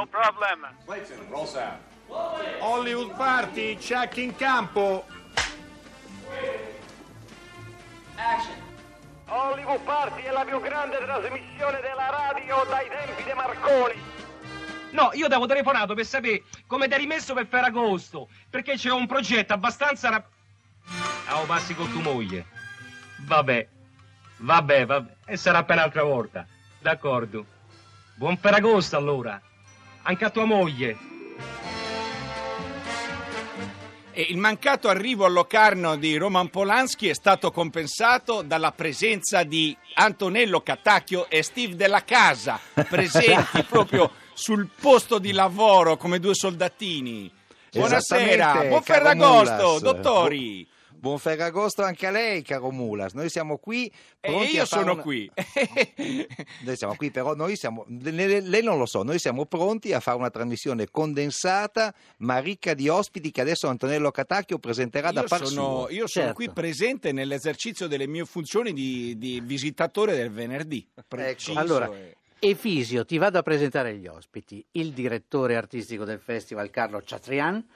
no problem. Clayton, roll sound. Hollywood Party, check in campo. Hollywood Party è la più grande trasmissione della radio dai tempi di Marconi. No, io avevo telefonato per sapere come ti eri messo per Ferragosto, perché c'è un progetto abbastanza rap... Ah, passi con tua moglie. Vabbè, vabbè, vabbè, e sarà per un'altra volta. D'accordo. Buon Ferragosto allora. Anche a tua moglie. E il mancato arrivo al Locarno di Roman Polanski è stato compensato dalla presenza di Antonello Catacchio e Steve Della Casa, presenti proprio sul posto di lavoro come due soldatini. Buonasera, buon Ferragosto, dottori. Buon Ferragosto anche a lei, caro Mulas. Noi siamo qui E pronti io a fare sono una- qui. Noi siamo qui, però noi siamo. Lei non lo so, noi siamo pronti a fare una trasmissione condensata ma ricca di ospiti che adesso Antonello Catacchio presenterà da Io par sono, suo. io sono Certo. qui presente nell'esercizio delle mie funzioni di, di visitatore del venerdì. Preciso Allora, e- Efisio, ti vado a presentare gli ospiti. Il direttore artistico del festival Carlo Ciatrian.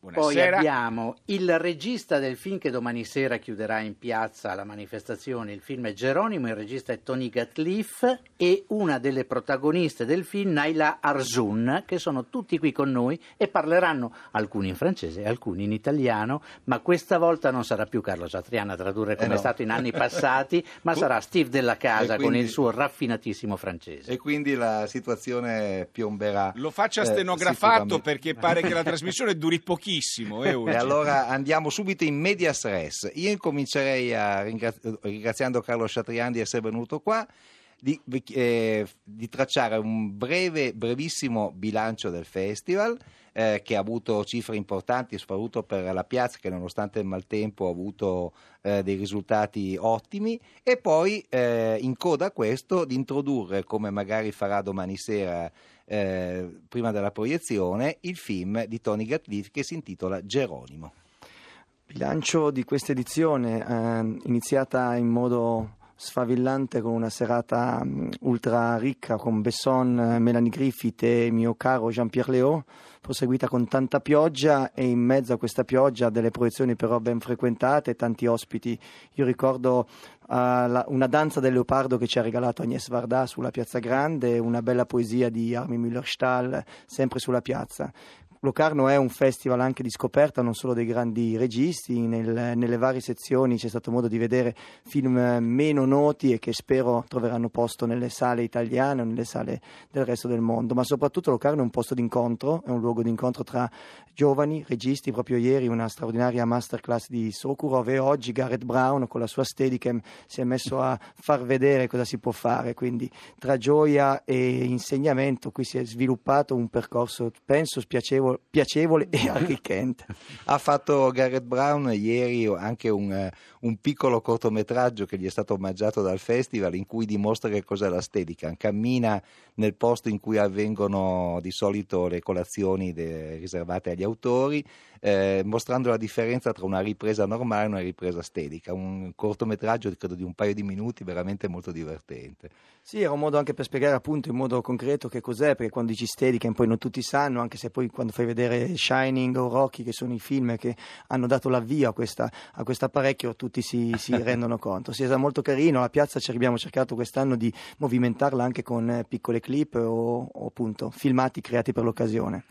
Poi Buonasera. abbiamo il regista del film che domani sera chiuderà in piazza la manifestazione. Il film è Geronimo, il regista è Tony Gatliff e una delle protagoniste del film, Naila Arzoun, che sono tutti qui con noi e parleranno alcuni in francese e alcuni in italiano, ma questa volta non sarà più Carlo Ciatrian a tradurre come no. è stato in anni passati, ma sarà Steve Della Casa E con quindi- il suo raffinatissimo francese. E quindi la situazione piomberà. Lo faccia eh, stenografato sicuramente. perché pare che la trasmissione duri pochissimo. eh, E Urge. allora andiamo subito in medias res. Io incomincerei a ringra- ringraziando Carlo Sciatriani di essere venuto qua. Di, eh, di tracciare un breve, brevissimo bilancio del festival eh, che ha avuto cifre importanti, soprattutto per la piazza che nonostante il maltempo ha avuto eh, dei risultati ottimi e poi eh, in coda a questo di introdurre, come magari farà domani sera eh, prima della proiezione, il film di Tony Gatliff che si intitola Geronimo. Bilancio di questa edizione, eh, iniziata in modo sfavillante con una serata mh, ultra ricca con Besson, eh, Melanie Griffith e mio caro Jean-Pierre Léaud, proseguita con tanta pioggia e in mezzo a questa pioggia delle proiezioni però ben frequentate, tanti ospiti. Io ricordo eh, la- una danza del leopardo che ci ha regalato Agnès Varda sulla Piazza Grande, una bella poesia di Armin Müller-Stahl sempre sulla piazza. Locarno è un festival anche di scoperta, non solo dei grandi registi, nel- nelle varie sezioni c'è stato modo di vedere film eh, meno noti e che spero troveranno posto nelle sale italiane o nelle sale del resto del mondo, ma soprattutto Locarno è un posto d'incontro, è un luogo d'incontro tra giovani registi, proprio ieri una straordinaria masterclass di Sokurov e oggi Garrett Brown con la sua Steadicam si è messo a far vedere cosa si può fare, quindi tra gioia e insegnamento qui si è sviluppato un percorso penso spiacevole, piacevole e arricchente. Ha fatto Garrett Brown ieri anche un, eh, un piccolo cortometraggio che gli è stato omaggiato dal festival in cui dimostra che cos'è la Steadicam. Cammina nel posto in cui avvengono di solito le colazioni de- riservate agli autori, eh, mostrando la differenza tra una ripresa normale e una ripresa Steadicam. Un cortometraggio credo di un paio di minuti veramente molto divertente. Sì, era un modo anche per spiegare appunto in modo concreto che cos'è, perché quando dici Steadicam poi non tutti sanno, anche se poi quando fai vedere Shining o Rocky, che sono i film che hanno dato l'avvio a questa a questo apparecchio, tutti si, si rendono conto. Sì, è stato molto carino, la piazza ci abbiamo cercato quest'anno di movimentarla anche con eh, piccole clip o, o appunto filmati creati per l'occasione.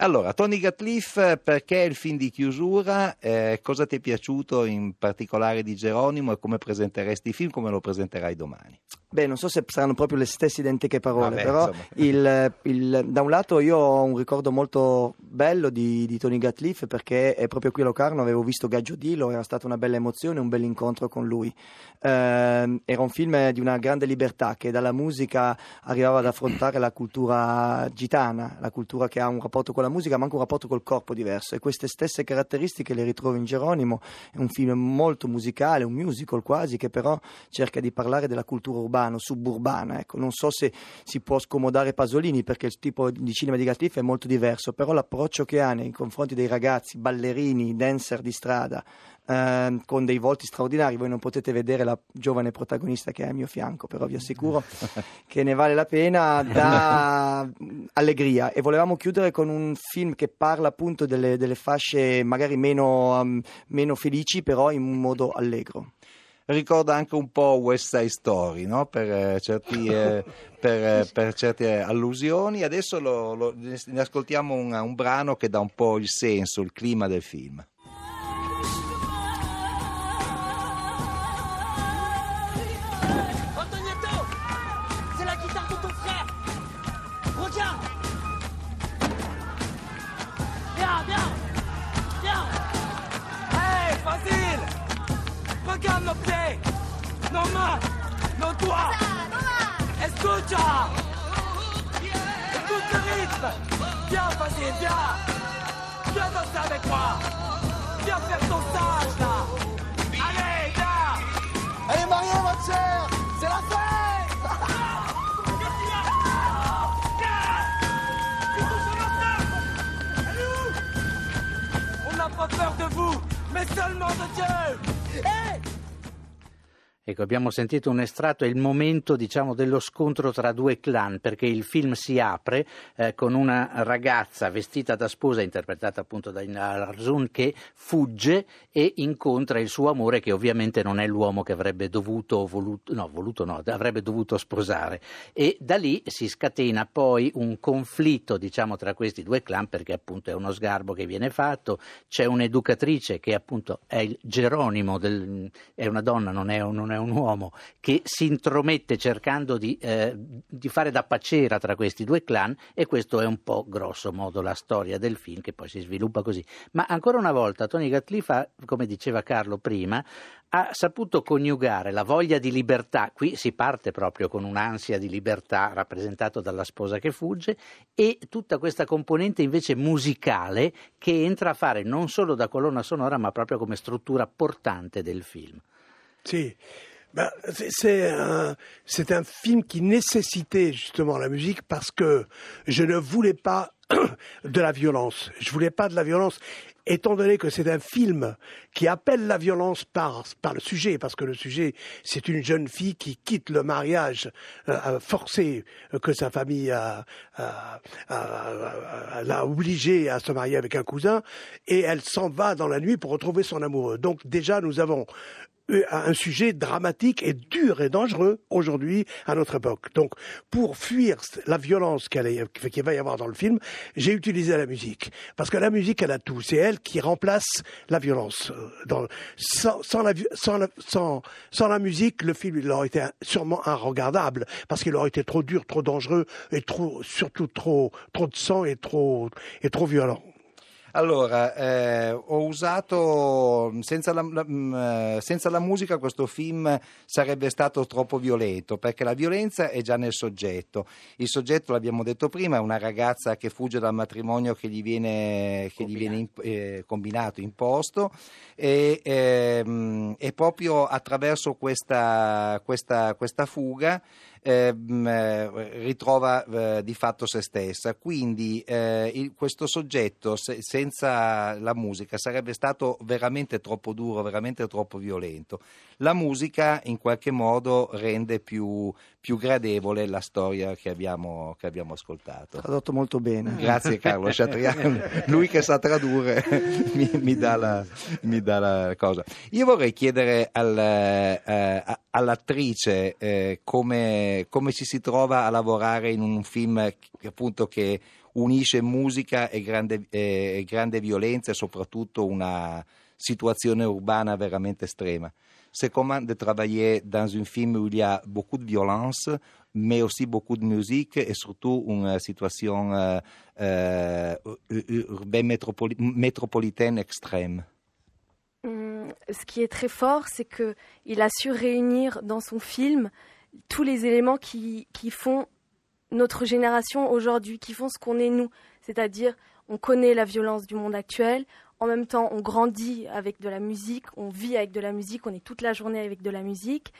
Allora, Tony Gatliff, perché il film di chiusura? Eh, cosa ti è piaciuto in particolare di Geronimo e come presenteresti il film? Come lo presenterai domani? Beh, non so se saranno proprio le stesse identiche parole, Vabbè, però il- il- da un lato io ho un ricordo molto bello di, di Tony Gatliff perché è proprio qui a Locarno avevo visto Gaggio Dilo, era stata una bella emozione, un bel incontro con lui. Ehm, era un film di una grande libertà che dalla musica arrivava ad affrontare la cultura gitana, la cultura che ha un rapporto con la musica ma anche un rapporto col corpo diverso e queste stesse caratteristiche le ritrovo in Geronimo, è un film molto musicale, un musical quasi che però cerca di parlare della cultura urbana urbano, suburbana. Ecco. Non so se si può scomodare Pasolini perché il tipo di cinema di Gatliff è molto diverso, però l'approccio che ha nei confronti dei ragazzi, ballerini, dancer di strada, eh, con dei volti straordinari. Voi non potete vedere la giovane protagonista che è al mio fianco, però vi assicuro che ne vale la pena, dà allegria. E volevamo chiudere con un film che parla appunto delle, delle fasce magari meno, um, meno felici, però in un modo allegro ricorda anche un po' West Side Story no? per, eh, certi, eh, per, eh, per, certe allusioni. Adesso lo, lo, ne ascoltiamo un, un brano che dà un po' il senso, il clima del film. Vas-y, viens Viens danser avec moi. Viens faire ton stage, là. Allez, viens. Allez, Mario, ma chère C'est la fête. On n'a pas peur de vous, mais seulement de Dieu. Hé Ecco, abbiamo sentito un estratto, è il momento diciamo, dello scontro tra due clan, perché il film si apre eh, con una ragazza vestita da sposa, interpretata appunto da Arzun, che fugge e incontra il suo amore, che ovviamente non è l'uomo che avrebbe dovuto, voluto, no, voluto no, avrebbe dovuto sposare. E da lì si scatena poi un conflitto diciamo, tra questi due clan, perché appunto è uno sgarbo che viene fatto, c'è un'educatrice che appunto è il Geronimo, del, è una donna, non è, non è un uomo che si intromette cercando di, eh, di, fare da pacera tra questi due clan e questo è un po' grosso modo la storia del film che poi si sviluppa così. Ma ancora una volta Tony Gatliff, come diceva Carlo prima, ha saputo coniugare la voglia di libertà, qui si parte proprio con un'ansia di libertà rappresentato dalla sposa che fugge, e tutta questa componente invece musicale che entra a fare non solo da colonna sonora ma proprio come struttura portante del film. Sì, Ben, c'est un, c'est un film qui nécessitait justement la musique parce que je ne voulais pas de la violence. Je voulais pas de la violence, étant donné que c'est un film qui appelle la violence par, par le sujet, parce que le sujet, c'est une jeune fille qui quitte le mariage euh, forcé que sa famille a, a, a, l'a obligée à se marier avec un cousin, et elle s'en va dans la nuit pour retrouver son amoureux. Donc déjà, nous avons un sujet dramatique et dur et dangereux aujourd'hui à notre époque. Donc, pour fuir la violence qu'il va y avoir dans le film, j'ai utilisé la musique. Parce que la musique, elle a tout. C'est elle qui remplace la violence. Dans, sans, sans, la, sans, la, sans, sans, la, musique, le film, il aurait été sûrement regardable Parce qu'il aurait été trop dur, trop dangereux et trop, surtout trop, trop de sang et trop, et trop violent. Allora, eh, ho usato senza la, la, mm, eh, senza la, musica questo film sarebbe stato troppo violento perché la violenza è già nel soggetto. Il soggetto, l'abbiamo detto prima, è una ragazza che fugge dal matrimonio che gli viene, che gli viene eh, combinato, imposto e, ehm, e proprio attraverso questa, questa, questa fuga Ehm, eh, ritrova eh, di fatto se stessa. Quindi eh, il, questo soggetto se, senza la musica sarebbe stato veramente troppo duro, veramente troppo violento. La musica in qualche modo rende più, più gradevole la storia che abbiamo, che abbiamo ascoltato. Tradotto molto bene. Grazie Carlo Chatrian, lui che sa tradurre mi, mi, dà la, mi, dà la, cosa. Io vorrei chiedere al, eh, all'attrice eh, come, come, ci si trova a lavorare in un film che, appunto che unisce musica e grande, eh, grande violenza e soprattutto una situazione urbana veramente estrema. C'est comment de travailler dans un film où il y a beaucoup de violence, mais aussi beaucoup de musique et surtout une situation euh, euh, urbaine métropoli métropolitaine extrême. Hum, ce qui est très fort, c'est que il a su réunir dans son film tous les éléments qui, qui font notre génération aujourd'hui, qui font ce qu'on est nous. C'est-à-dire, on connaît la violence du monde actuel, en même temps, on grandit avec de la musique, on vit avec de la musique, on est toute la journée avec de la musique,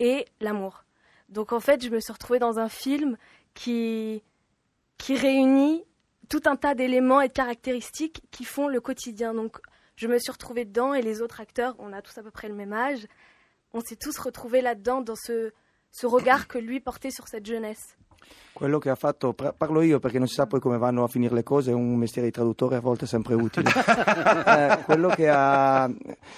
et l'amour. Donc en fait, je me suis retrouvée dans un film qui, qui réunit tout un tas d'éléments et de caractéristiques qui font le quotidien. Donc je me suis retrouvée dedans et les autres acteurs, on a tous à peu près le même âge, on s'est tous retrouvés là-dedans dans ce, ce regard que lui portait sur cette jeunesse. Quello che ha fatto, parlo io perché non si sa poi come vanno a finire le cose, un mestiere di traduttore a volte è sempre utile. Eh, quello, che ha,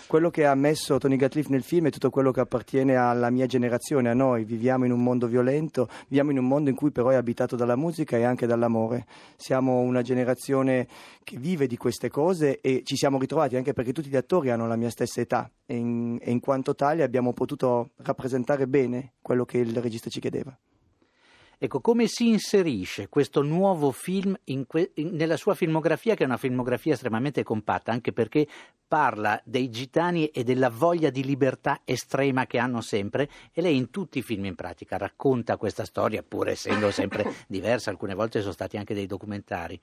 quello che ha messo Tony Gatliff nel film è tutto quello che appartiene alla mia generazione, a noi. Viviamo in un mondo violento, viviamo in un mondo in cui però è abitato dalla musica e anche dall'amore. Siamo una generazione che vive di queste cose e ci siamo ritrovati anche perché tutti gli attori hanno la mia stessa età e in, e in quanto tali abbiamo potuto rappresentare bene quello che il regista ci chiedeva. Ecco, come si inserisce questo nuovo film in que- in- nella sua filmografia, che è una filmografia estremamente compatta, anche perché parla dei gitani e della voglia di libertà estrema che hanno sempre, e lei in tutti i film in pratica racconta questa storia, pur essendo sempre diversa, alcune volte sono stati anche dei documentari.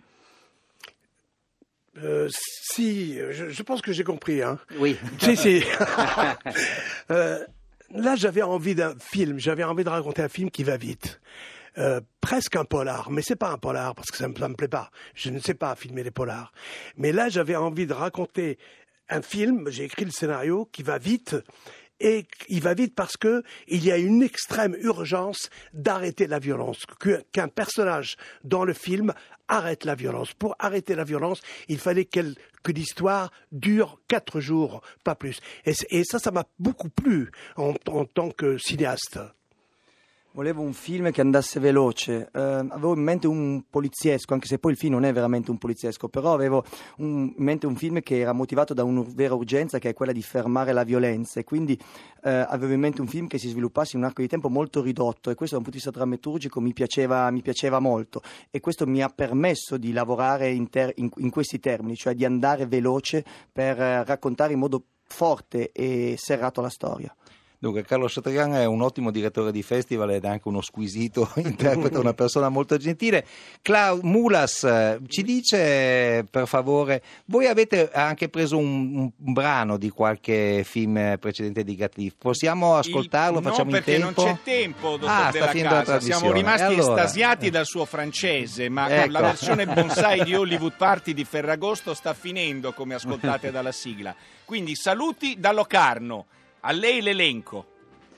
Euh, si, je, je pense que j'ai compris. Hein. Oui. Si, si. Euh, là, j'avais envie d'un film, j'avais envie de raconter un film qui va vite. Euh, presque un polar, mais c'est pas un polar parce que ça me, me plaît pas. Je ne sais pas filmer les polars. Mais là, j'avais envie de raconter un film. J'ai écrit le scénario qui va vite et il va vite parce que il y a une extrême urgence d'arrêter la violence, qu'un personnage dans le film arrête la violence. Pour arrêter la violence, il fallait que l'histoire dure quatre jours, pas plus. Et, ça, ça m'a beaucoup plu en tant que cinéaste. Volevo un film che andasse veloce, eh, avevo in mente un poliziesco, anche se poi il film non è veramente un poliziesco, però avevo un- in mente un film che era motivato da una vera urgenza che è quella di fermare la violenza. E quindi eh, avevo in mente un film che si sviluppasse in un arco di tempo molto ridotto. E questo da un punto di vista drammaturgico mi piaceva, mi piaceva molto. E questo mi ha permesso di lavorare in, ter- in- in questi termini, cioè di andare veloce per eh, raccontare in modo forte e serrato la storia. Dunque, Carlo Chatrian è un ottimo direttore di festival ed è anche uno squisito interprete, una persona molto gentile. Clau Mulas eh, ci dice, per favore, voi avete anche preso un, un brano di qualche film precedente di Gatliff. Possiamo ascoltarlo? Il- Facciamo no, in perché tempo? non c'è tempo, dottor Ah, sta Della Casa. Siamo rimasti allora? estasiati dal suo francese, ma Ecco. la versione bonsai di Hollywood Party di Ferragosto sta finendo, come ascoltate dalla sigla. Quindi saluti da Locarno. A lei l'elenco.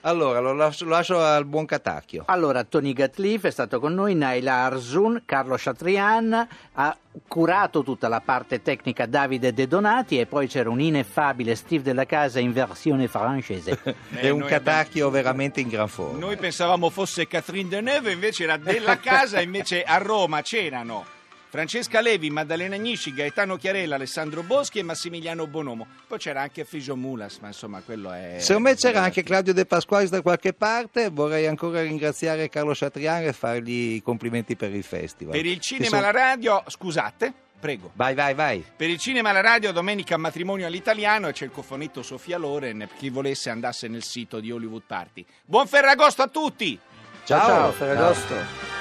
Allora, lo lascio, lo lascio al buon Catacchio. Allora, Tony Gatliff è stato con noi, Naila Arzun, Carlo Chatrian, ha curato tutta la parte tecnica Davide De Donati e poi c'era un ineffabile Steve della Casa in versione francese. è un noi Catacchio veramente in gran forma. Noi pensavamo fosse Catherine Deneuve, invece era della casa, invece a Roma c'erano Francesca Levi, Maddalena Agnisci, Gaetano Chiarella, Alessandro Boschi e Massimiliano Bonomo. Poi c'era anche Fisio Mulas, ma insomma quello è... Secondo me c'era anche Claudio De Pasqualis da qualche parte, vorrei ancora ringraziare Carlo Chatrian e fargli i complimenti per il festival. Per il cinema e la radio, scusate, prego. Vai, vai, vai. Per il cinema e la radio domenica matrimonio all'italiano e c'è il cofonetto Sofia Loren, per chi volesse andasse nel sito di Hollywood Party. Buon Ferragosto a tutti! Ciao, Ciao. Ferragosto!